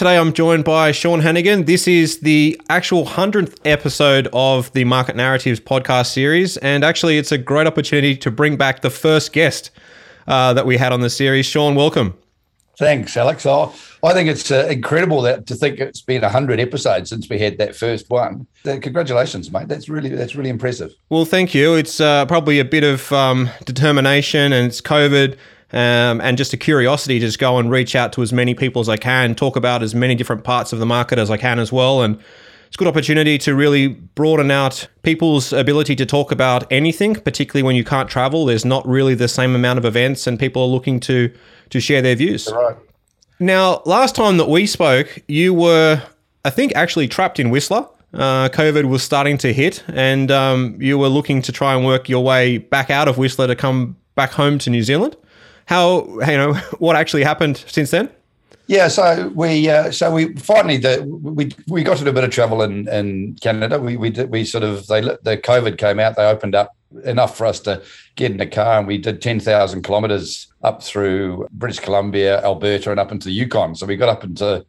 Today I'm joined by Sean Henaghan. This is the actual 100th episode of the Market Narratives podcast series. And actually, it's a great opportunity to bring back the first guest uh, that we had on the series. Sean, welcome. Thanks, Alex. I, I think it's uh, incredible that to think it's been 100 episodes since we had that first one. Uh, congratulations, mate. That's really that's really impressive. Well, thank you. It's uh, probably a bit of um, determination and it's COVID um, and just a curiosity to just go and reach out to as many people as I can, talk about as many different parts of the market as I can as well. And it's a good opportunity to really broaden out people's ability to talk about anything, particularly when you can't travel. There's not really the same amount of events, and people are looking to to share their views. Right. Now, last time that we spoke, you were, I think, actually trapped in Whistler. Uh, COVID was starting to hit, and um, you were looking to try and work your way back out of Whistler to come back home to New Zealand. How you know what actually happened since then? Yeah, so we uh, so we finally the, we we got to do a bit of travel in, in Canada. We we did, we sort of they the COVID came out. They opened up enough for us to get in a car, and we did ten thousand kilometres up through British Columbia, Alberta, and up into the Yukon. So we got up into a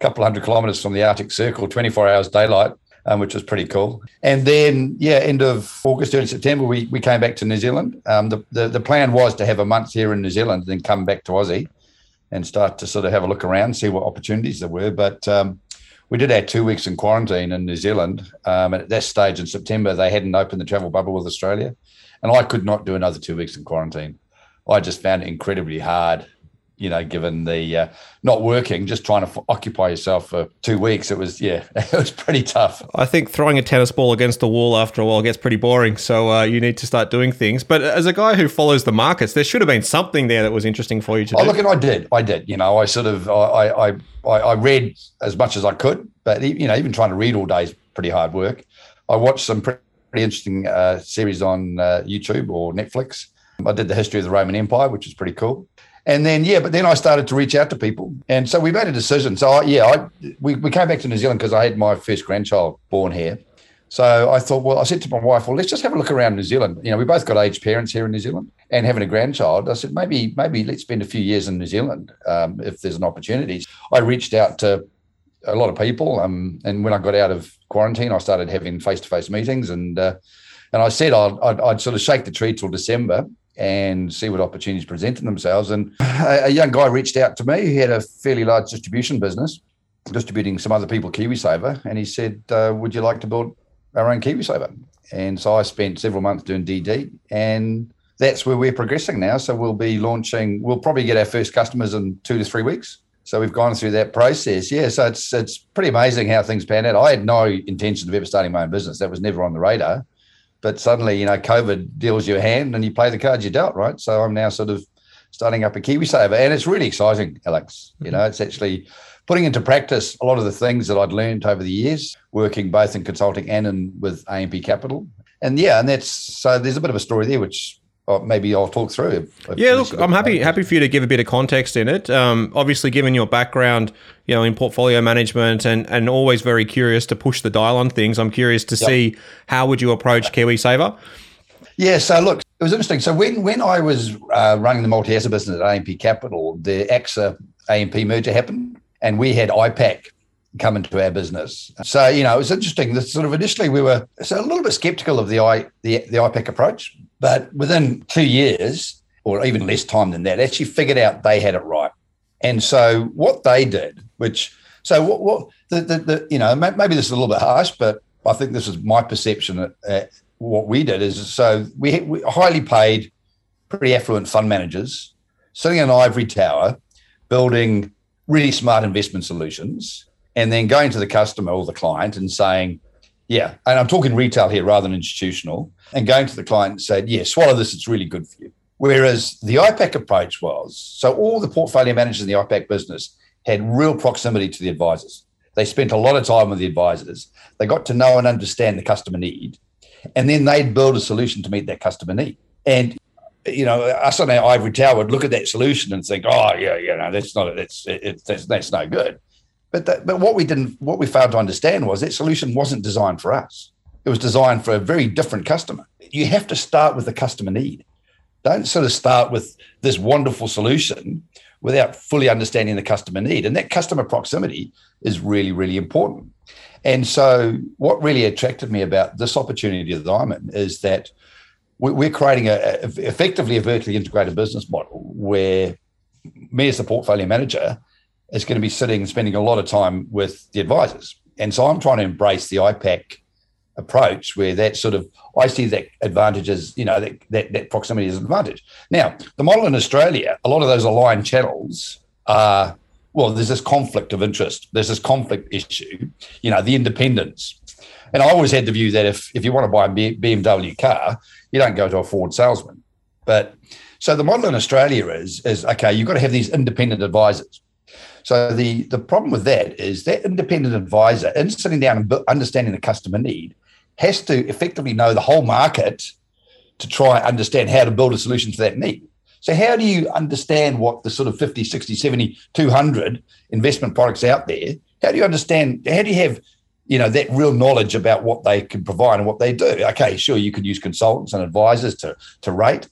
couple hundred kilometres from the Arctic Circle, twenty four hours daylight, um, which was pretty cool. And then, yeah, end of August, early September, we, we came back to New Zealand. Um, the, the, the plan was to have a month here in New Zealand, then come back to Aussie and start to sort of have a look around, see what opportunities there were. But um, we did have two weeks in quarantine in New Zealand. Um, and at that stage in September, they hadn't opened the travel bubble with Australia. And I could not do another two weeks in quarantine. I just found it incredibly hard you know, given the uh, not working, just trying to f- occupy yourself for two weeks, it was yeah, it was pretty tough. I think throwing a tennis ball against the wall after a while gets pretty boring. So uh, you need to start doing things. But as a guy who follows the markets, there should have been something there that was interesting for you to oh, do. look, and I did, I did. You know, I sort of I I I, read as much as I could, but you know, even trying to read all day is pretty hard work. I watched some pretty, interesting uh, series on uh, YouTube or Netflix. I did the history of the Roman Empire, which was pretty cool. And then, yeah, but then I started to reach out to people. And so we made a decision. So, I, yeah, I, we, we came back to New Zealand because I had my first grandchild born here. So I thought, well, I said to my wife, well, let's just have a look around New Zealand. You know, we both got aged parents here in New Zealand and having a grandchild. I said, maybe, maybe let's spend a few years in New Zealand um, if there's an opportunity. I reached out to a lot of people. Um, and when I got out of quarantine, I started having face to face meetings. And, uh, and I said I'd, I'd, I'd, sort of shake the tree till December and see what opportunities presented themselves. And a, young guy reached out to me. He had a fairly large distribution business, distributing some other people KiwiSaver, and he said, uh, "Would you like to build our own KiwiSaver?" And so I spent several months doing DD, and that's where we're progressing now. So we'll be launching. We'll probably get our first customers in two to three weeks. So we've gone through that process. Yeah, so it's it's pretty amazing how things pan out. I had no intention of ever starting my own business. That was never on the radar but suddenly, you know, COVID deals you a hand and you play the cards you dealt, right? So I'm now sort of starting up a KiwiSaver, and it's really exciting, Alex. You mm-hmm. know, it's actually putting into practice a lot of the things that I'd learned over the years, working both in consulting and in with AMP Capital. And yeah, and that's so there's a bit of a story there, which or maybe I'll talk through. Yeah, look, I'm happy happy for you to give a bit of context in it. Um, obviously, given your background, you know, in portfolio management, and and always very curious to push the dial on things. I'm curious to yep. see how would you approach KiwiSaver. Yeah, so look, it was interesting. So when when I was uh, running the multi-asset business at AMP Capital, the AXA AMP merger happened, and we had IPAC come into our business. So you know, it was interesting. That sort of initially we were so a little bit skeptical of the I the the IPAC approach but within two years, or even less time than that, actually figured out they had it right. And so what they did, which so what what the, the, the you know maybe this is a little bit harsh, but I think this is my perception. At, at what we did is so we, we highly paid, pretty affluent fund managers sitting in an ivory tower, building really smart investment solutions, and then going to the customer or the client and saying, yeah, and I'm talking retail here rather than institutional, and going to the client and said, yeah, swallow this, it's really good for you. Whereas the IPAC approach was so all the portfolio managers in the IPAC business had real proximity to the advisors. They spent a lot of time with the advisors. They got to know and understand the customer need, and then they'd build a solution to meet that customer need. And you know, us on our ivory tower would look at that solution and think, "Oh, yeah, you know, that's not that's it, that's that's no good." But that, but what we didn't, what we failed to understand was that solution wasn't designed for us. It was designed for a very different customer. You have to start with the customer need. Don't sort of start with this wonderful solution without fully understanding the customer need. And that customer proximity is really, really important. And so, what really attracted me about this opportunity at Diamond is that we're creating a, effectively a vertically integrated business model where me as the portfolio manager is going to be sitting and spending a lot of time with the advisors. And so I'm trying to embrace the IPAC approach where that sort of I see that advantages, you know, that, that, that proximity is an advantage. Now, the model in Australia, a lot of those aligned channels are well, there's this conflict of interest. There's this conflict issue, you know, the independence. And I always had the view that if, if you want to buy a BMW car, you don't go to a Ford salesman. But so the model in Australia is, is okay, you've got to have these independent advisors. So the, the problem with that is that independent advisor, in sitting down and understanding the customer need, has to effectively know the whole market to try and understand how to build a solution for that need. So how do you understand what the sort of 50, 60, 70, 200 investment products out there? How do you understand, how do you have, you know, that real knowledge about what they can provide and what they do? Okay, sure, you could use consultants and advisors to, to rate.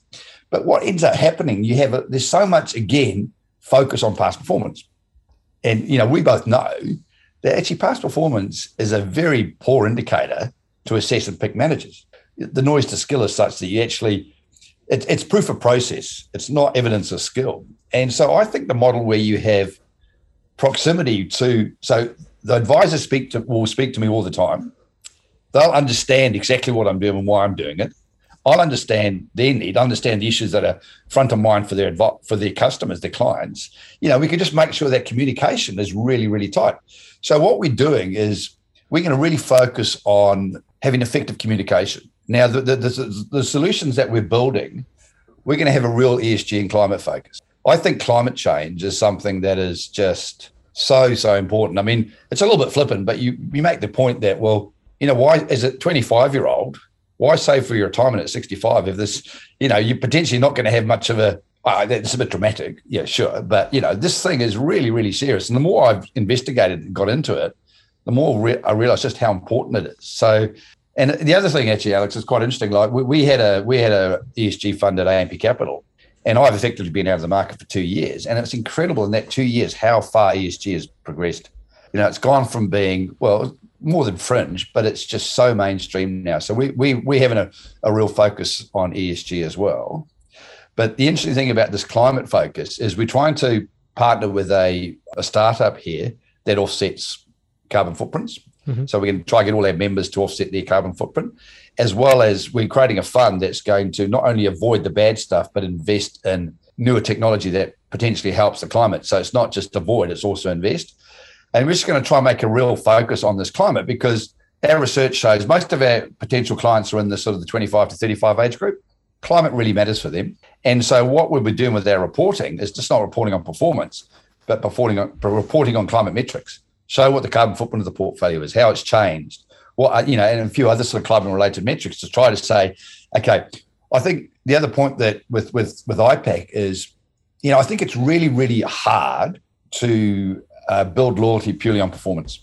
But what ends up happening, you have, a, there's so much, again, focus on past performance. And, you know, we both know that actually past performance is a very poor indicator to assess and pick managers. The noise to skill is such that you actually, it, it's proof of process. It's not evidence of skill. And so I think the model where you have proximity to, so the advisors speak to, will speak to me all the time. They'll understand exactly what I'm doing and why I'm doing it. I'll understand their need, I understand the issues that are front of mind for their for their customers, their clients. You know, we can just make sure that communication is really, really tight. So what we're doing is we're going to really focus on having effective communication. Now, the, the, the, the solutions that we're building, we're going to have a real ESG and climate focus. I think climate change is something that is just so, so important. I mean, it's a little bit flippant, but you, you make the point that, well, you know, why is it 25 year old? Why save for your retirement at 65 if this, you know, you're potentially not going to have much of a, uh, that's a bit dramatic. Yeah, sure. But, you know, this thing is really, really serious. And the more I've investigated and got into it, the more re- I realize just how important it is. So, and the other thing actually, Alex, is quite interesting. Like we, we had a we had a ESG fund at AMP Capital, and I've effectively been out of the market for two years, and it's incredible in that two years how far ESG has progressed. You know, it's gone from being well more than fringe, but it's just so mainstream now. So we we we're having a, a real focus on ESG as well. But the interesting thing about this climate focus is we're trying to partner with a, a startup here that offsets carbon footprints. Mm-hmm. So we can try and get all our members to offset their carbon footprint, as well as we're creating a fund that's going to not only avoid the bad stuff, but invest in newer technology that potentially helps the climate. So it's not just avoid, it's also invest. And we're just going to try and make a real focus on this climate because our research shows most of our potential clients are in the sort of the 25 to 35 age group. Climate really matters for them. And so what we'll be doing with our reporting is just not reporting on performance, but reporting on, reporting on climate metrics show what the carbon footprint of the portfolio is, how it's changed, what uh, you know, and a few other sort of carbon related metrics to try to say, okay, I think the other point that with with with IPAC is, you know, I think it's really really hard to uh, build loyalty purely on performance.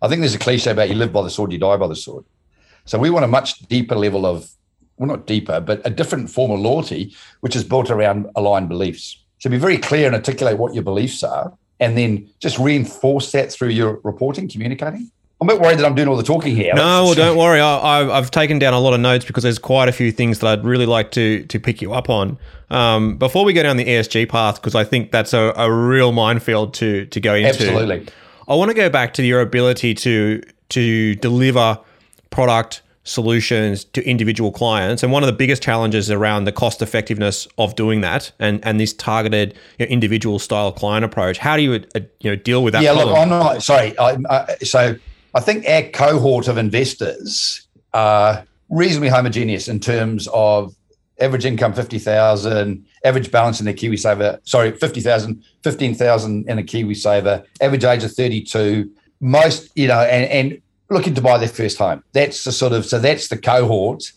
I think there's a cliche about you live by the sword, you die by the sword. So we want a much deeper level of, well, not deeper, but a different form of loyalty, which is built around aligned beliefs. So be very clear and articulate what your beliefs are, and then just reinforce that through your reporting, communicating? I'm a bit worried that I'm doing all the talking here. No, well, don't worry. I, have taken down a lot of notes because there's quite a few things that I'd really like to to pick you up on. Um, before we go down the ESG path, because I think that's a, a real minefield to to go into. Absolutely. I want to go back to your ability to to deliver product solutions to individual clients. And one of the biggest challenges around the cost effectiveness of doing that and, and this targeted you know, individual style client approach. How do you uh, you know deal with that? Yeah, problem? look, I'm not sorry. I, I, so I think our cohort of investors are reasonably homogeneous in terms of average income 50,000, average balance in a KiwiSaver, sorry, 50,000, 15,000 in a KiwiSaver, average age of 32, most, you know, and, and looking to buy their first home. That's the sort of so that's the cohort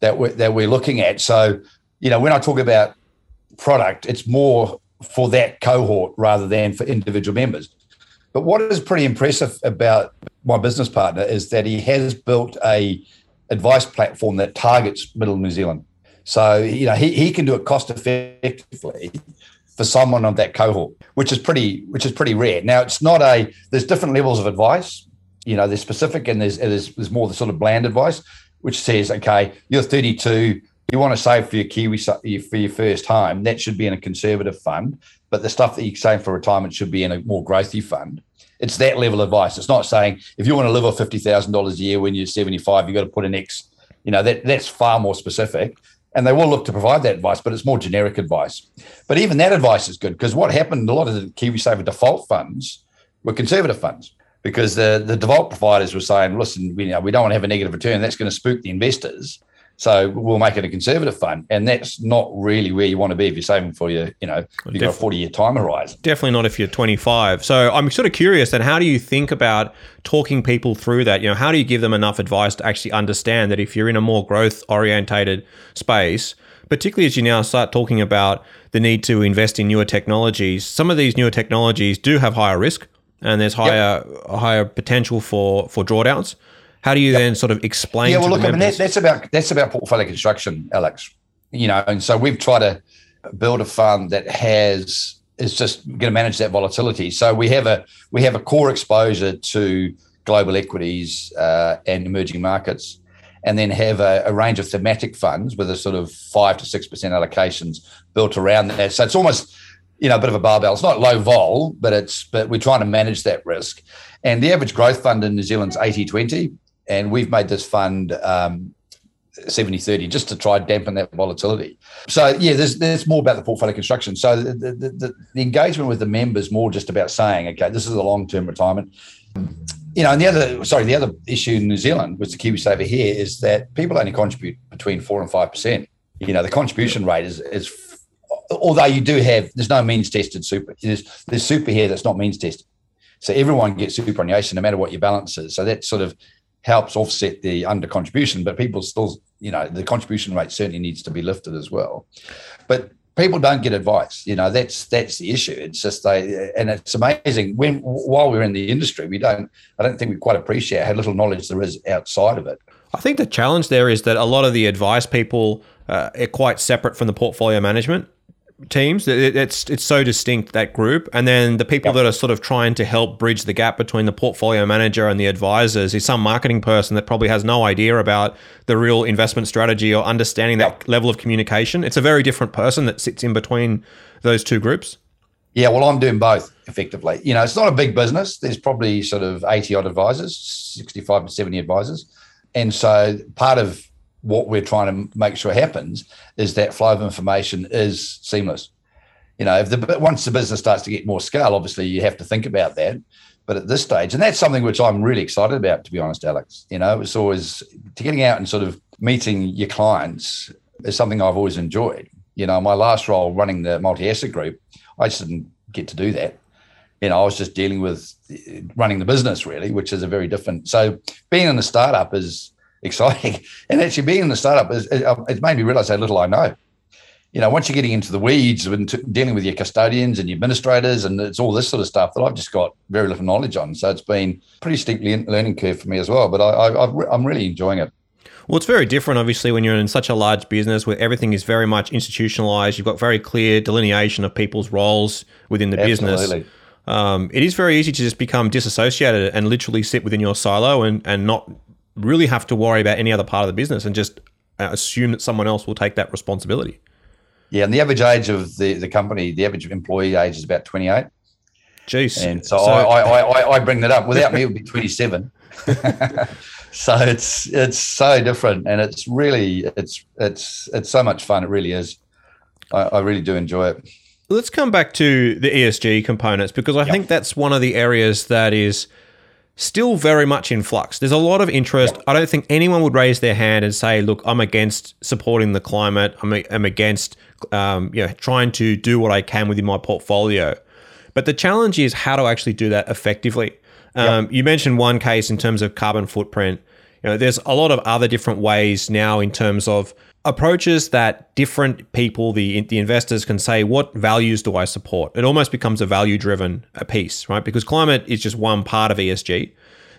that we're that we're looking at. So, you know, when I talk about product, it's more for that cohort rather than for individual members. But what is pretty impressive about my business partner is that he has built a advice platform that targets middle New Zealand. So, you know, he, he can do it cost effectively for someone of that cohort, which is pretty which is pretty rare. Now it's not a there's different levels of advice. You know, there's specific and there's there's, there's more the sort of bland advice, which says, okay, you're 32, you want to save for your Kiwi for your first home, that should be in a conservative fund. But the stuff that you save for retirement should be in a more growthy fund. It's that level of advice. It's not saying if you want to live off fifty thousand dollars a year when you're 75, you've got to put an X. You know, that that's far more specific and they will look to provide that advice, but it's more generic advice. But even that advice is good because what happened, a lot of the KiwiSaver default funds were conservative funds because the, the default providers were saying, listen, we, you know, we don't want to have a negative return. That's going to spook the investors. So we'll make it a conservative fund, and that's not really where you want to be if you're saving for your, you know, you've got a 40 year time horizon. Definitely not if you're 25. So I'm sort of curious then, how do you think about talking people through that? You know, how do you give them enough advice to actually understand that if you're in a more growth orientated space, particularly as you now start talking about the need to invest in newer technologies, some of these newer technologies do have higher risk and there's higher yep. higher potential for for drawdowns. How do you yep. then sort of explain? Yeah, well, look, I mean, that, that's about that's about portfolio construction, Alex. You know, and so we've tried to build a fund that has is just going to manage that volatility. So we have a we have a core exposure to global equities uh, and emerging markets, and then have a, a, range of thematic funds with a sort of five to six percent allocations built around that. So it's almost you know a bit of a barbell. It's not low vol, but it's but we're trying to manage that risk. And the average growth fund in New Zealand's 80-20 and we've made this fund um, 70 30 just to try dampen that volatility. So, yeah, there's, there's more about the portfolio construction. So, the, the, the, the engagement with the members more just about saying, okay, this is a long term retirement. You know, and the other, sorry, the other issue in New Zealand, which the KiwiSaver here, is that people only contribute between four and 5%. You know, the contribution rate is, is although you do have, there's no means tested super. There's, there's super here that's not means tested. So everyone gets superannuation no matter what your balance is. So that sort of helps offset the under contribution, but people still, you know, the contribution rate certainly needs to be lifted as well. But people don't get advice. You know, that's that's the issue. It's just they, and it's amazing when while we're in the industry, we don't. I don't think we quite appreciate how little knowledge there is outside of it. I think the challenge there is that a lot of the advice people uh, are quite separate from the portfolio management teams. It's it's so distinct that group, and then the people yep. that are sort of trying to help bridge the gap between the portfolio manager and the advisors is some marketing person that probably has no idea about the real investment strategy or understanding that yep. level of communication. It's a very different person that sits in between those two groups. Yeah, well, I'm doing both effectively. You know, it's not a big business. There's probably sort of 80 odd advisors, 65 to 70 advisors. And so part of what we're trying to make sure happens is that flow of information is seamless. You know, if the once the business starts to get more scale, obviously you have to think about that. But at this stage, and that's something which I'm really excited about, to be honest, Alex. You know, it's always getting out and sort of meeting your clients is something I've always enjoyed. You know, my last role running the multi asset group, I just didn't get to do that. You know, I was just dealing with eh, running the business really, which is a very different. So being in a startup is exciting. And actually, being in the startup, is, it's made me realize how little I know. You know, once you're getting into the weeds and dealing with your custodians and your administrators, and it's all this sort of stuff that I've just got very little knowledge on. So it's been pretty steep learning curve for me as well. But I, I, I'm really enjoying it. Well, it's very different, obviously, when you're in such a large business where everything is very much institutionalized. You've got very clear delineation of people's roles within the Absolutely. business. Um, it is very easy to just become disassociated and literally sit within your silo and, and not really have to worry about any other part of the business and just uh, assume that someone else will take that responsibility. Yeah, and the average age of the, the company, the average employee age is about 28. Jeez. And so, so I, I, I, I, bring that up. Without me, it would be 27. so it's it's so different, and it's really it's it's it's so much fun. It really is. I, I really do enjoy it. Let's come back to the ESG components because I yep. think that's one of the areas that is – still very much in flux. There's a lot of interest. I don't think anyone would raise their hand and say, "Look, I'm against supporting the climate. I'm, I'm against, um, you know, trying to do what I can within my portfolio." But the challenge is how to actually do that effectively. Um, You mentioned one case in terms of carbon footprint. You know, there's a lot of other different ways now in terms of approaches that different people, the the investors, can say, what values do I support? It almost becomes a value driven uh, piece, right? Because climate is just one part of ESG.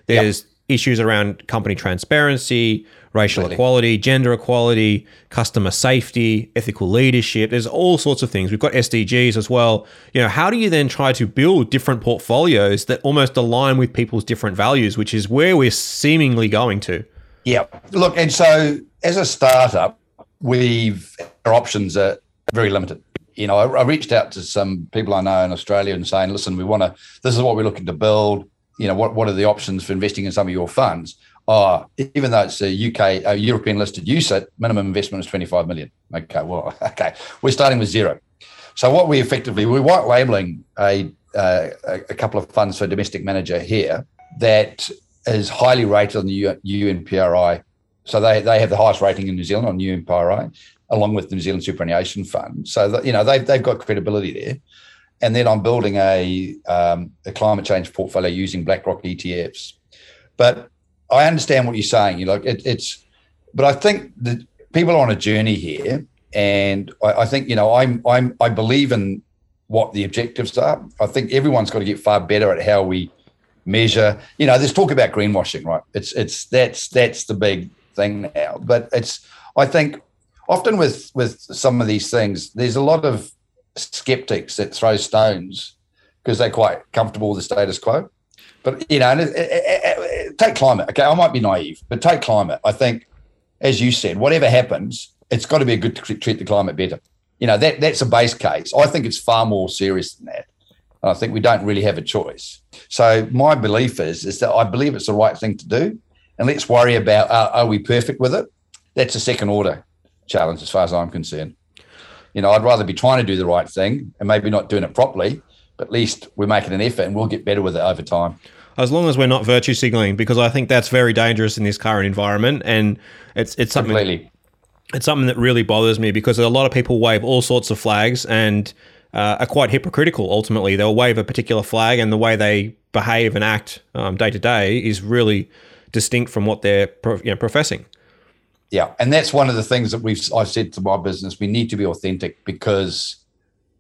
There's yep. issues around company transparency, racial really? equality, gender equality, customer safety, ethical leadership. There's all sorts of things. We've got SDGs as well. You know, how do you then try to build different portfolios that almost align with people's different values, which is where we're seemingly going to? Yeah. Look, and so as a startup, we've our options are very limited. You know, I, I reached out to some people I know in Australia and saying, listen, we want to, this is what we're looking to build. You know, what, what are the options for investing in some of your funds? Oh, even though it's a UK, a European listed UCIT, minimum investment is 25 million. Okay, well, okay. We're starting with zero. So what we effectively, we're white labeling a, uh, a couple of funds for domestic manager here that is highly rated on the UNPRI so they, they have the highest rating in New Zealand on UNPRI, along with the New Zealand Superannuation Fund. So that, you know they've they've got credibility there. And then I'm building a um, a climate change portfolio using BlackRock ETFs. But I understand what you're saying. You know, it, it's, but I think that people are on a journey here, and I, I think you know I'm I'm I believe in what the objectives are. I think everyone's got to get far better at how we measure. You know, there's talk about greenwashing, right? It's it's that's that's the big thing now. But it's I think often with with some of these things, there's a lot of skeptics that throw stones because they're quite comfortable with the status quo. But you know, it, it, it, take climate. Okay, I might be naive, but take climate. I think, as you said, whatever happens, it's got to be a good to treat the climate better. You know, that that's a base case. I think it's far more serious than that. And I think we don't really have a choice. So my belief is is that I believe it's the right thing to do and let's worry about uh, are we perfect with it? That's a second order challenge as far as I'm concerned. You know, I'd rather be trying to do the right thing and maybe not doing it properly, but at least we're making an effort and we'll get better with it over time. As long as we're not virtue signaling, because I think that's very dangerous in this current environment, and it's it's something. Completely. It's something that really bothers me because a lot of people wave all sorts of flags and uh, are quite hypocritical. Ultimately, they'll wave a particular flag, and the way they behave and act um, day to day is really distinct from what they're you know, professing. Yeah, and that's one of the things that we've I've said to my business. We need to be authentic because,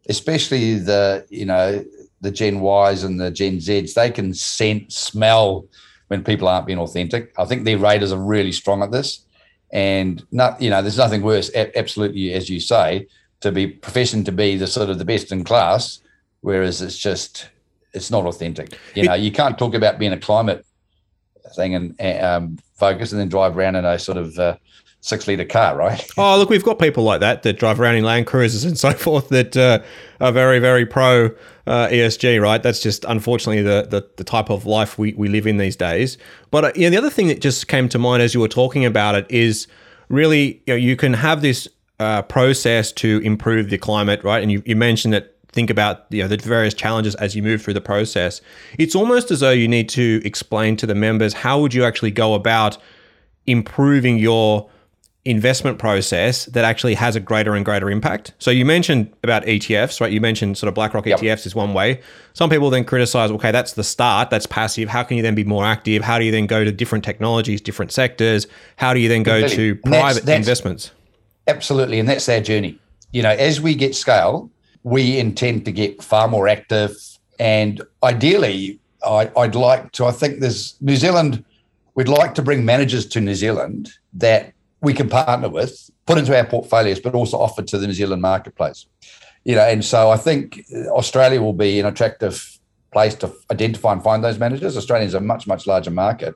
especially the you know the Gen Ys and the Gen Zs, they can scent, smell when people aren't being authentic. I think their radars are really strong at this, and not you know there's nothing worse, absolutely as you say, to be professing to be the sort of the best in class, whereas it's just it's not authentic. You know, you can't talk about being a climate thing and um, focus and then drive around in a sort of uh, six liter car, right? Oh, look, we've got people like that that drive around in Land Cruisers and so forth that uh, are very, very pro uh, ESG, right? That's just unfortunately the, the, the type of life we, we live in these days. But uh, you know, the other thing that just came to mind as you were talking about it is really you, know, you can have this uh, process to improve the climate, right? And you, you mentioned that think about you know the various challenges as you move through the process. It's almost as though you need to explain to the members how would you actually go about improving your investment process that actually has a greater and greater impact? So you mentioned about etfs right? You mentioned sort of blackrock yep. etfs is one way. Some people then criticize okay that's the start that's passive. How can you then be more active? How do you then go to different technologies different sectors? How do you then go to private that's, that's, investments? Absolutely and that's our journey. You know as we get scale we intend to get far more active. And ideally, I, would like to, I think there's New Zealand, we'd like to bring managers to New Zealand that we can partner with, put into our portfolios, but also offer to the New Zealand marketplace. You know, and so I think Australia will be an attractive place to identify and find those managers. Australia is a much, much larger market.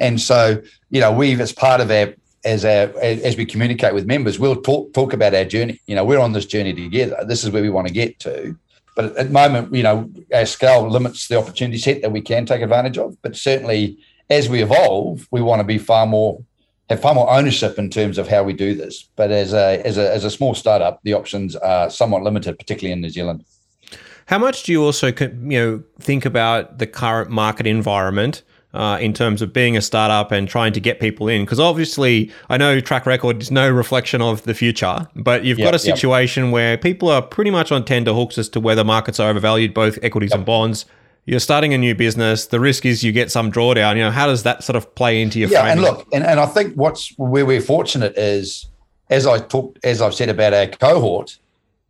And so, you know, we've, as part of our as our as we communicate with members, we'll talk talk about our journey. You know, we're on this journey together. This is where we want to get to. But at the moment, you know, our scale limits the opportunity set that we can take advantage of. But certainly, as we evolve, we want to be far more have far more ownership in terms of how we do this. But as a as a as a small startup, the options are somewhat limited, particularly in New Zealand. How much do you also you know think about the current market environment? Uh, in terms of being a startup and trying to get people in? Because obviously, I know track record is no reflection of the future, but you've yep, got a situation yep. where people are pretty much on tender hooks as to whether markets are overvalued, both equities yep. and bonds. you're starting a new business. The risk is you get some drawdown. You know, how does that sort of play into your? Yeah, framing? and look, and, and I think what's where we're fortunate is, as I talked, as I've said about our cohort,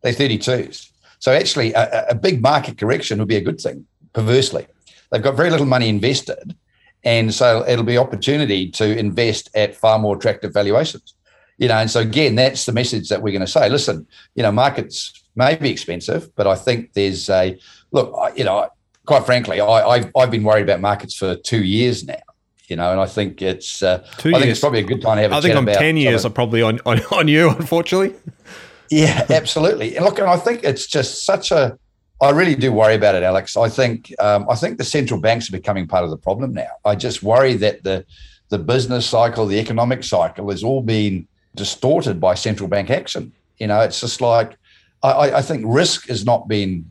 they're 32s. So actually, a, a big market correction would be a good thing. Perversely, they've got very little money invested, and so it'll be opportunity to invest at far more attractive valuations. You know, and so again, that's the message that we're going to say. Listen, you know, markets may be expensive, but I think there's a look. You know, quite frankly, I, I've, I've been worried about markets for two years now. You know, and I think it's uh, Two I think it's probably a good time to have a I think I'm ten years. I'm probably on, on on you, unfortunately. yeah, absolutely. And look, and I think it's just such a. I really do worry about it, Alex. I think um, I think the central banks are becoming part of the problem now. I just worry that the the business cycle, the economic cycle, has all been distorted by central bank action. You know, it's just like I, I think risk is not being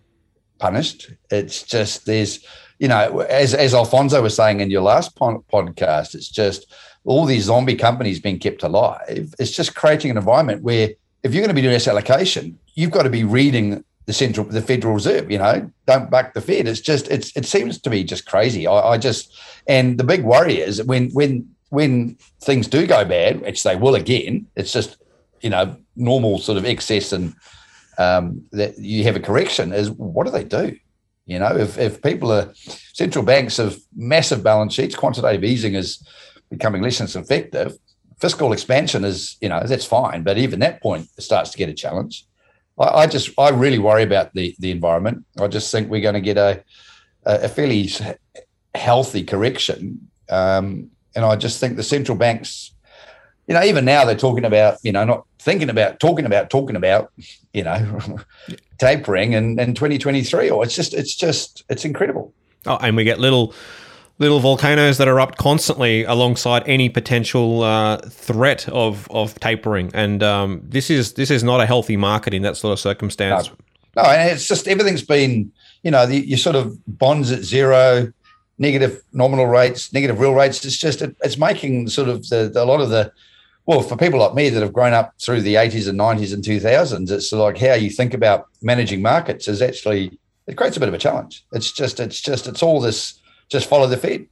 punished. It's just there's, you know, as as Alfonso was saying in your last pod- podcast, it's just all these zombie companies being kept alive. It's just creating an environment where if you're going to be doing asset allocation, you've got to be reading the central, the Federal Reserve. You know, don't back the Fed. It's just it's it seems to be just crazy. I, I just and the big worry is when when when things do go bad, which they will again, it's just you know normal sort of excess and um, that you have a correction is what do they do? You know, if, if people are central banks have massive balance sheets, quantitative easing is becoming less and less effective. Fiscal expansion is, you know, that's fine, but even that point starts to get a challenge. I, I just, I really worry about the the environment. I just think we're going to get a a fairly healthy correction, um, and I just think the central banks you know, even now they're talking about, you know, not thinking about, talking about, talking about, you know, tapering and in 2023. Or it's just, it's just, it's incredible. Oh, and we get little little volcanoes that erupt constantly alongside any potential uh, threat of of tapering. And um, this is this is not a healthy market in that sort of circumstance. No, and it's just everything's been, you know, the, you sort of bonds at zero, negative nominal rates, negative real rates. It's just it, it's making sort of the, the a lot of the well, for people like me that have grown up through the 80s and 90s and 2000s, it's like how you think about managing markets is actually it creates a bit of a challenge. It's just it's just it's all this just follow the Fed.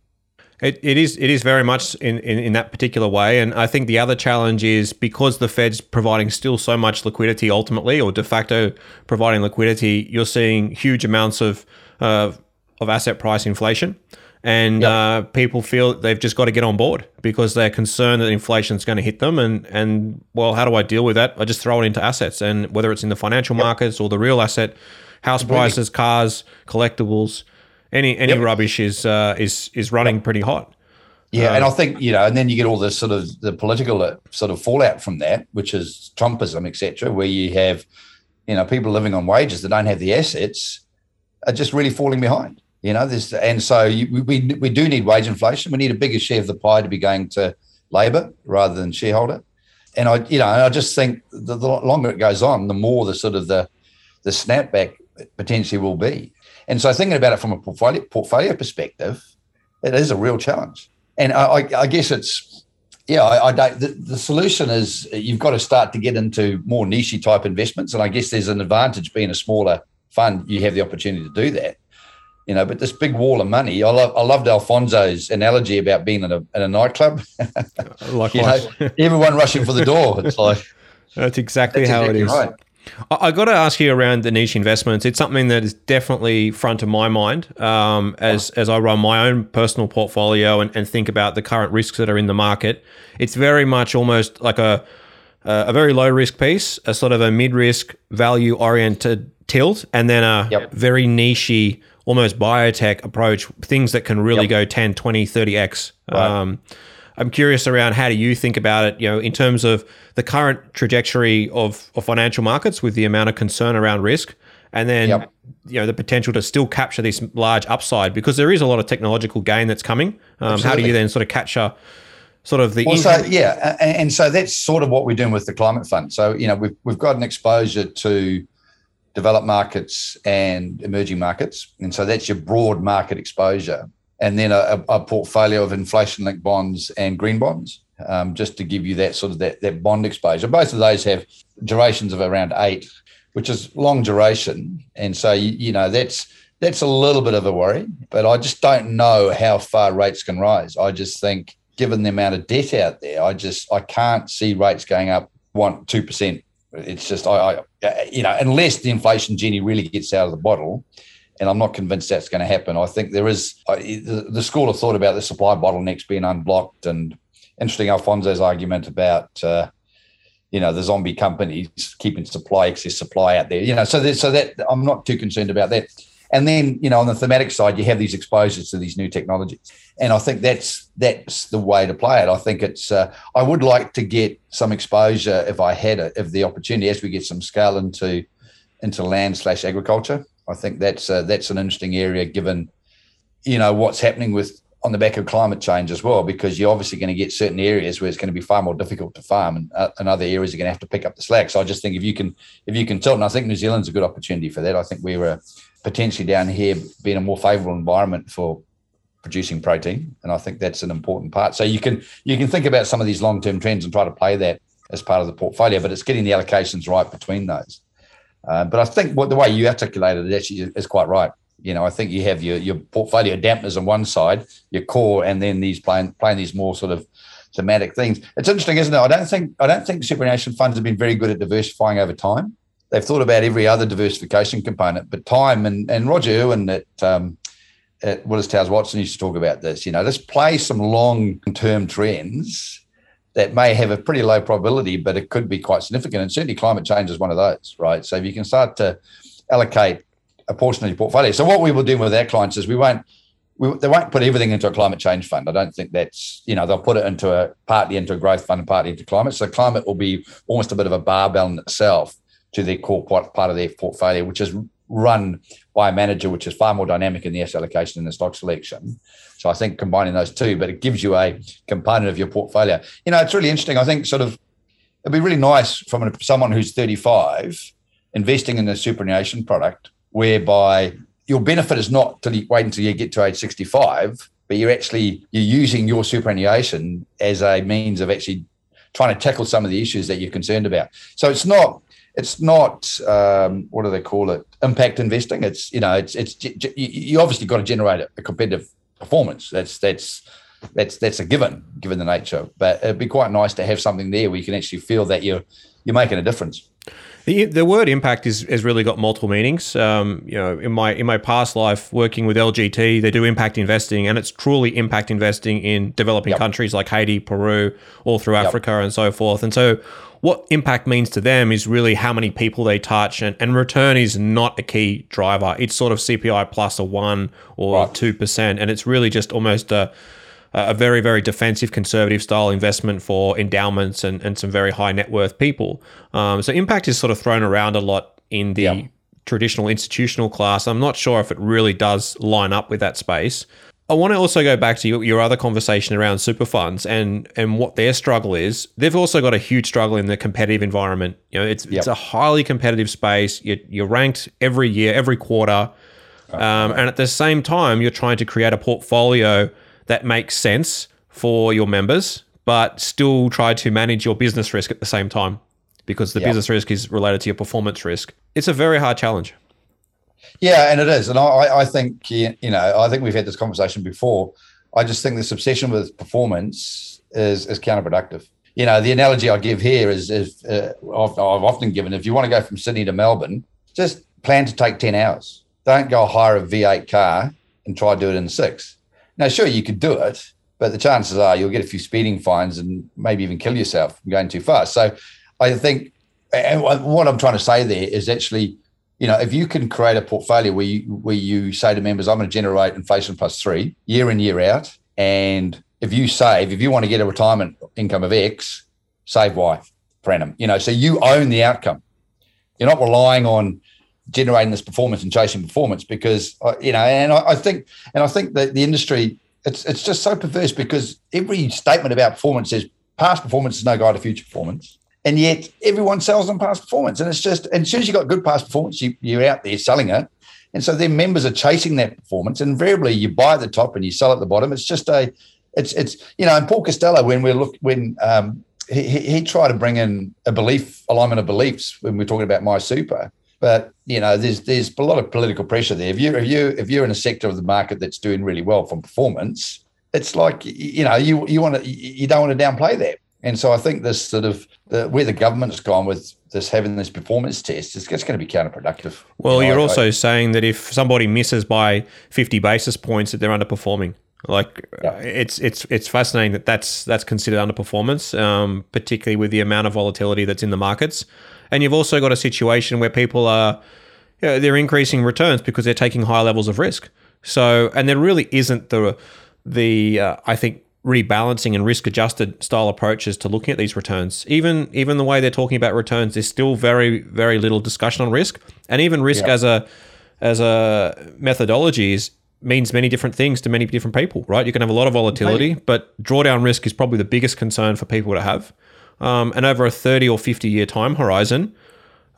It, it is it is very much in, in, in that particular way, and I think the other challenge is because the Fed's providing still so much liquidity ultimately, or de facto providing liquidity, you're seeing huge amounts of uh, of asset price inflation, and Yep. uh, people feel they've just got to get on board because they're concerned that inflation is going to hit them, and and well, how do I deal with that? I just throw it into assets, and whether it's in the financial markets or the real asset, house prices, cars, collectibles. Any any Yep. rubbish is uh, is is running pretty hot. Yeah, Um, and I think you know, and then you get all this sort of the political uh, sort of fallout from that, which is Trumpism, etc., where you have you know people living on wages that don't have the assets are just really falling behind. You know, this and so you, we we do need wage inflation. We need a bigger share of the pie to be going to labor rather than shareholder. And I, you know, I just think the, the longer it goes on, the more the sort of the the snapback potentially will be. And so thinking about it from a portfolio portfolio perspective, it is a real challenge. And I, I, I guess it's yeah, I, I don't. The, the solution is you've got to start to get into more niche type investments, and I guess there's an advantage being a smaller fund. You have the opportunity to do that, you know. But this big wall of money, I love. I loved Alfonso's analogy about being in a in a nightclub. you Likewise, know, everyone rushing for the door. It's like that's exactly that's how it is. right. I, got to ask you around the niche investments. It's something that is definitely front of my mind um, as as I run my own personal portfolio and, and think about the current risks that are in the market. It's very much almost like a a very low risk piece, a sort of a mid risk value oriented tilt, and then a Yep. very nichey, almost biotech approach, things that can really Yep. go 10, 20, 30x. Right. Um, I'm curious around how do you think about it, you know, in terms of the current trajectory of, of financial markets with the amount of concern around risk and then Yep. you know the potential to still capture this large upside because there is a lot of technological gain that's coming. Um, how do you then sort of capture sort of the Well, so yeah, a- and, so that's sort of what we're doing with the climate fund. So you know, we've we've got an exposure to developed markets and emerging markets, and so that's your broad market exposure, and then a, a portfolio of inflation-linked bonds and green bonds, um, just to give you that sort of that, that bond exposure. Both of those have durations of around eight, which is long duration, and so you, you know that's that's a little bit of a worry, but I just don't know how far rates can rise. I just think, given the amount of debt out there, I just I can't see rates going up one two percent. It's just I, I, you know unless the inflation genie really gets out of the bottle, and I'm not convinced that's going to happen. I think there is the, school of thought about the supply bottlenecks being unblocked, and interesting Alfonso's argument about. Uh, you know the zombie companies keeping supply excess supply out there you know so so that i'm not too concerned about that and then, you know, on the thematic side, you have these exposures to these new technologies, and I think that's that's the way to play it. I think it's. Uh, I would like to get some exposure if I had it, if the opportunity, as we get some scale into into land slash agriculture. I think that's uh, that's an interesting area, given you know what's happening with on the back of climate change as well, because you're obviously going to get certain areas where it's going to be far more difficult to farm, and, uh, and other areas are going to have to pick up the slack. So I just think if you can if you can tilt, and I think New Zealand's a good opportunity for that. I think we were potentially down here being a more favourable environment for producing protein, and I think that's an important part. So you can you can think about some of these long term trends and try to play that as part of the portfolio, but it's getting the allocations right between those. Uh, but I think what the way you articulated it actually is quite right. You know, I think you have your your portfolio dampeners on one side, your core, and then these playing playing these more sort of thematic things. It's interesting, isn't it? I don't think I don't think superannuation funds have been very good at diversifying over time they've thought about every other diversification component, but time and and Roger Urwin at um, at Willis Towers Watson used to talk about this. You know, let's play some long term trends that may have a pretty low probability, but it could be quite significant. And certainly, climate change is one of those, right? So if you can start to allocate a portion of your portfolio. So what we will do with our clients is we won't. We, they won't put everything into a climate change fund. I don't think that's, you know, they'll put it into a partly into a growth fund and partly into climate. So climate will be almost a bit of a barbell in itself to their core part of their portfolio, which is run by a manager, which is far more dynamic in the asset allocation and the stock selection. So I think combining those two, but it gives you a component of your portfolio. You know, it's really interesting. I think sort of it'd be really nice from someone who's 35 investing in a superannuation product whereby your benefit is not to wait until you get to age 65, but you're actually you're using your superannuation as a means of actually trying to tackle some of the issues that you're concerned about. So it's not it's not um, what do they call it impact investing it's you know it's it's you obviously got to generate a competitive performance. That's that's that's that's a given given the nature. But it'd be quite nice to have something there where you can actually feel that you're you're making a difference the, the word impact is has really got multiple meanings. Um, you know, in my in my past life working with LGT, they do impact investing, and it's truly impact investing in developing yep. countries like Haiti, Peru, all through yep. Africa, and so forth. And so, what impact means to them is really how many people they touch, and, and return is not a key driver. It's sort of CPI plus a one or two right. percent, and it's really just almost a a very, very defensive, conservative style investment for endowments and, and some very high net worth people. Um, so impact is sort of thrown around a lot in the yep. traditional institutional class. I'm not sure if it really does line up with that space. I want to also go back to your, other conversation around super funds and and what their struggle is. They've also got a huge struggle in the competitive environment. You know, it's yep. it's a highly competitive space. You're, you're ranked every year, every quarter, um, and at the same time, you're trying to create a portfolio that makes sense for your members, but still try to manage your business risk at the same time because the yep. business risk is related to your performance risk. It's a very hard challenge. Yeah, and it is. And I, I think, you know, I think we've had this conversation before. I just think this obsession with performance is, is counterproductive. You know, the analogy I give here is, is uh, I've, I've often given if you want to go from Sydney to Melbourne, just plan to take 10 hours. Don't go hire a V8 car and try to do it in six. Now, sure, you could do it, but the chances are you'll get a few speeding fines and maybe even kill yourself going too fast. So I think, and what I'm trying to say there is actually, you know, if you can create a portfolio where you where you say to members, I'm going to generate inflation plus three year in year out, and if you save, if you want to get a retirement income of X, save Y per annum. You know, so you own the outcome. You're not relying on generating this performance and chasing performance because uh, you know and I, think and I think that the industry it's it's just so perverse because every statement about performance says past performance is no guide to future performance. And yet everyone sells on past performance. And it's just and as soon as you've got good past performance you, you're out there selling it. And so their members are chasing that performance. And invariably you buy at the top and you sell at the bottom. It's just a it's it's you know and Paul Costello when we look when um he, he tried to bring in a belief alignment of beliefs when we're talking about MySuper But you know, there's there's a lot of political pressure there. If you if you if you're in a sector of the market that's doing really well from performance, it's like you know you you want to you don't want to downplay that. And so I think this sort of the, where the government's gone with this having this performance test, it's, it's going to be counterproductive. Well, you are also saying that if somebody misses by 50 basis points, that they're underperforming. Like yeah. it's it's it's fascinating that that's that's considered underperformance, um, particularly with the amount of volatility that's in the markets. And you've also got a situation where people are you know, they're increasing returns because they're taking higher levels of risk. So, and there really isn't the the uh, I think rebalancing and risk adjusted style approaches to looking at these returns. Even even the way they're talking about returns, there's still very very little discussion on risk, and even risk yeah. as a as a methodology is means many different things to many different people, right? You can have a lot of volatility, but drawdown risk is probably the biggest concern for people to have. Um, and over a 30 or 50 year time horizon,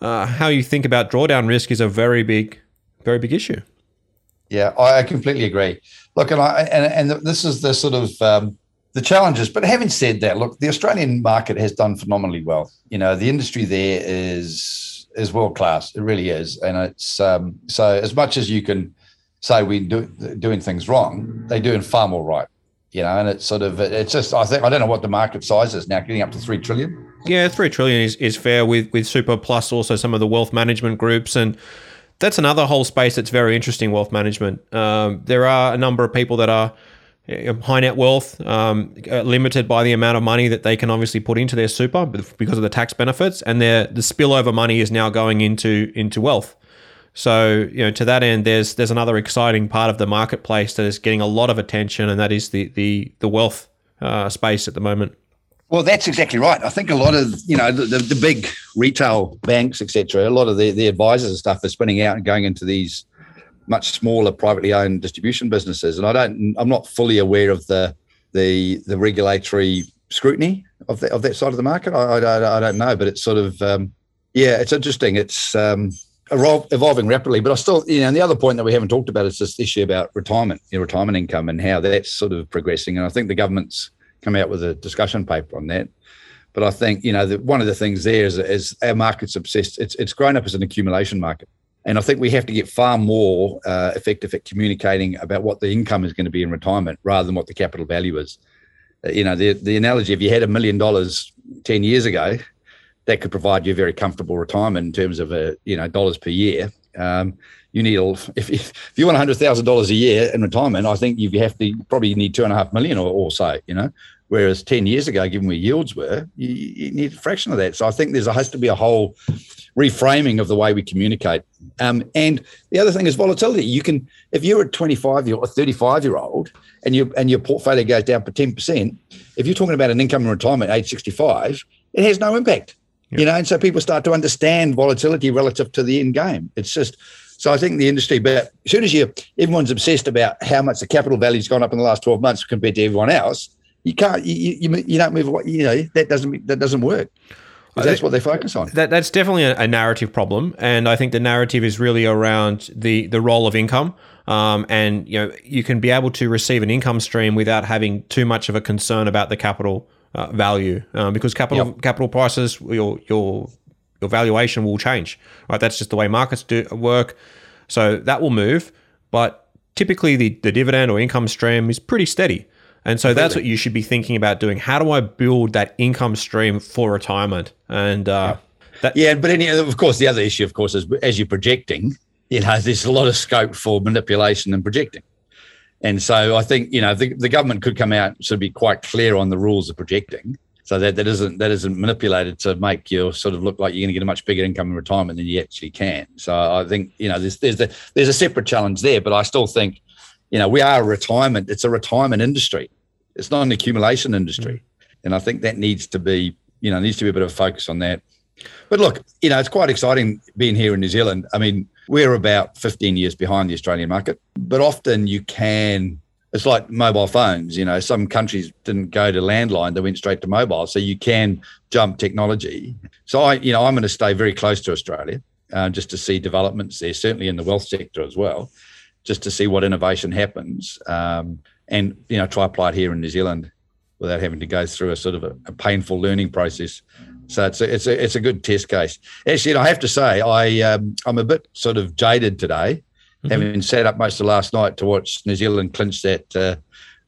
uh, how you think about drawdown risk is a very big, very big issue. Yeah, I completely agree. Look, and I and, and this is the sort of um, the challenges. But having said that, look, the Australian market has done phenomenally well. You know, the industry there is is world class. It really is, and it's um, so as much as you can say we do doing things wrong, they're doing far more right. You know, and it's sort of it's just I think I don't know what the market size is now, getting up to three trillion. Yeah, three trillion is, is fair with with super plus also some of the wealth management groups and that's another whole space that's very interesting. Wealth management. Um, there are a number of people that are high net wealth, um, uh, limited by the amount of money that they can obviously put into their super because of the tax benefits, and the spillover money is now going into into wealth. So, you know, to that end, there's there's another exciting part of the marketplace that is getting a lot of attention, and that is the the the wealth uh, space at the moment. Well, that's exactly right. I think a lot of you know the, the, the big retail banks, etc. A lot of the the advisors and stuff are spinning out and going into these much smaller privately owned distribution businesses, and I don't. I'm not fully aware of the the the regulatory scrutiny of that of that side of the market. I, I, I don't know, but it's sort of um, yeah, it's interesting. It's um, evolving rapidly. But I still, you know, and the other point that we haven't talked about is this issue about retirement, you know, retirement income, and how that's sort of progressing. And I think the government's come out with a discussion paper on that. But I think you know the, one of the things there is, is our market's obsessed. It's it's grown up as an accumulation market, and I think we have to get far more uh, effective at communicating about what the income is going to be in retirement rather than what the capital value is. Uh, you know, the the analogy: if you had a million dollars ten years ago, that could provide you a very comfortable retirement in terms of a you know dollars per year. Um, you need if, if you want hundred thousand dollars a year in retirement, I think you have to probably need two and a half million or, or so. You know, whereas ten years ago, given where yields were, you, you, need a fraction of that. So I think there's has to be a whole reframing of the way we communicate. Um, and the other thing is volatility. You can if you're a 25 year old or 35 year old and you and your portfolio goes down for 10 percent, if you're talking about an income in retirement age 65, it has no impact Yep. You know, and so people start to understand volatility relative to the end game. It's just so I think the industry, but as soon as you everyone's obsessed about how much the capital value's gone up in the last 12 months compared to everyone else, you can't you you, you don't move away, you know that doesn't that doesn't work. That's what they focus on. That, that's definitely a, a, narrative problem, and I think the narrative is really around the the role of income. Um, and you know you can be able to receive an income stream without having too much of a concern about the capital uh, value uh, because capital yep. capital prices your your your valuation will change right? That's just the way markets do work. So that will move but typically the, the dividend or income stream is pretty steady. And so that's what you should be thinking about doing. How do i build that income stream for retirement? And uh, that- yeah but any, of course the other issue of course is as you're projecting you know there's a lot of scope for manipulation and projecting and so I think you know the, the government could come out should be quite clear on the rules of projecting, so that that isn't that isn't manipulated to make you sort of look like you're going to get a much bigger income in retirement than you actually can. So I think you know there's there's a, there's a separate challenge there, but I still think you know we are a retirement. It's a retirement industry. It's not an accumulation industry, mm-hmm. and I think that needs to be you know needs to be a bit of a focus on that. But look, you know, it's quite exciting being here in New Zealand. I mean, we're about 15 years behind the Australian market, but often you can. It's like mobile phones. You know, some countries didn't go to landline; they went straight to mobile. So you can jump technology. So I, you know, I'm going to stay very close to Australia uh, just to see developments there, certainly in the wealth sector as well, just to see what innovation happens, um, and you know, try apply it here in New Zealand without having to go through a sort of a, a painful learning process. So it's a, it's a it's a good test case. Actually, I have to say I um, I'm a bit sort of jaded today, mm-hmm. having sat up most of last night to watch New Zealand clinch that uh,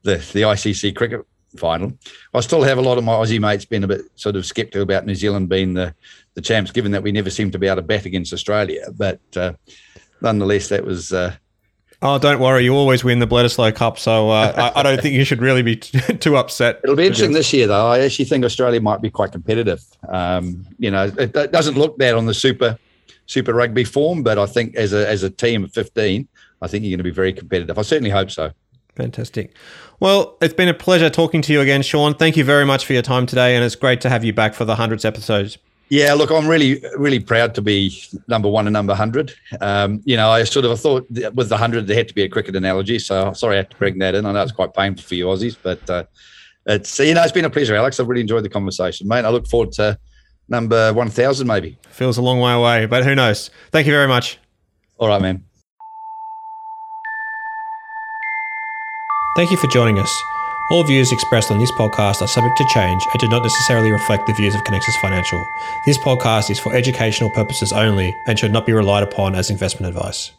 the the ICC cricket final. I still have a lot of my Aussie mates been a bit sort of sceptical about New Zealand being the the champs, given that we never seem to be able to bat against Australia. But uh, nonetheless, that was. Uh, oh, don't worry! You always win the Bledisloe Cup, so uh, I, I, don't think you should really be t- too upset. It'll be interesting this year, though. I actually think Australia might be quite competitive. Um, you know, it, it, doesn't look that on the Super Super Rugby form, but I think as a as a team of fifteen, I think you're going to be very competitive. I certainly hope so. Fantastic. Well, it's been a pleasure talking to you again, Sean. Thank you very much for your time today, and it's great to have you back for the hundredth episodes. Yeah, look, I'm really, really proud to be number one and number 100. Um, you know, I sort of thought with the 100, there had to be a cricket analogy. So sorry I had to bring that in. I know it's quite painful for you Aussies, but uh, it's, you know, it's been a pleasure, Alex. I've really enjoyed the conversation, mate. I look forward to number 1,000 maybe. Feels a long way away, but who knows? Thank you very much. All right, man. Thank you for joining us. All views expressed on this podcast are subject to change and do not necessarily reflect the views of Conexus Financial. This podcast is for educational purposes only and should not be relied upon as investment advice.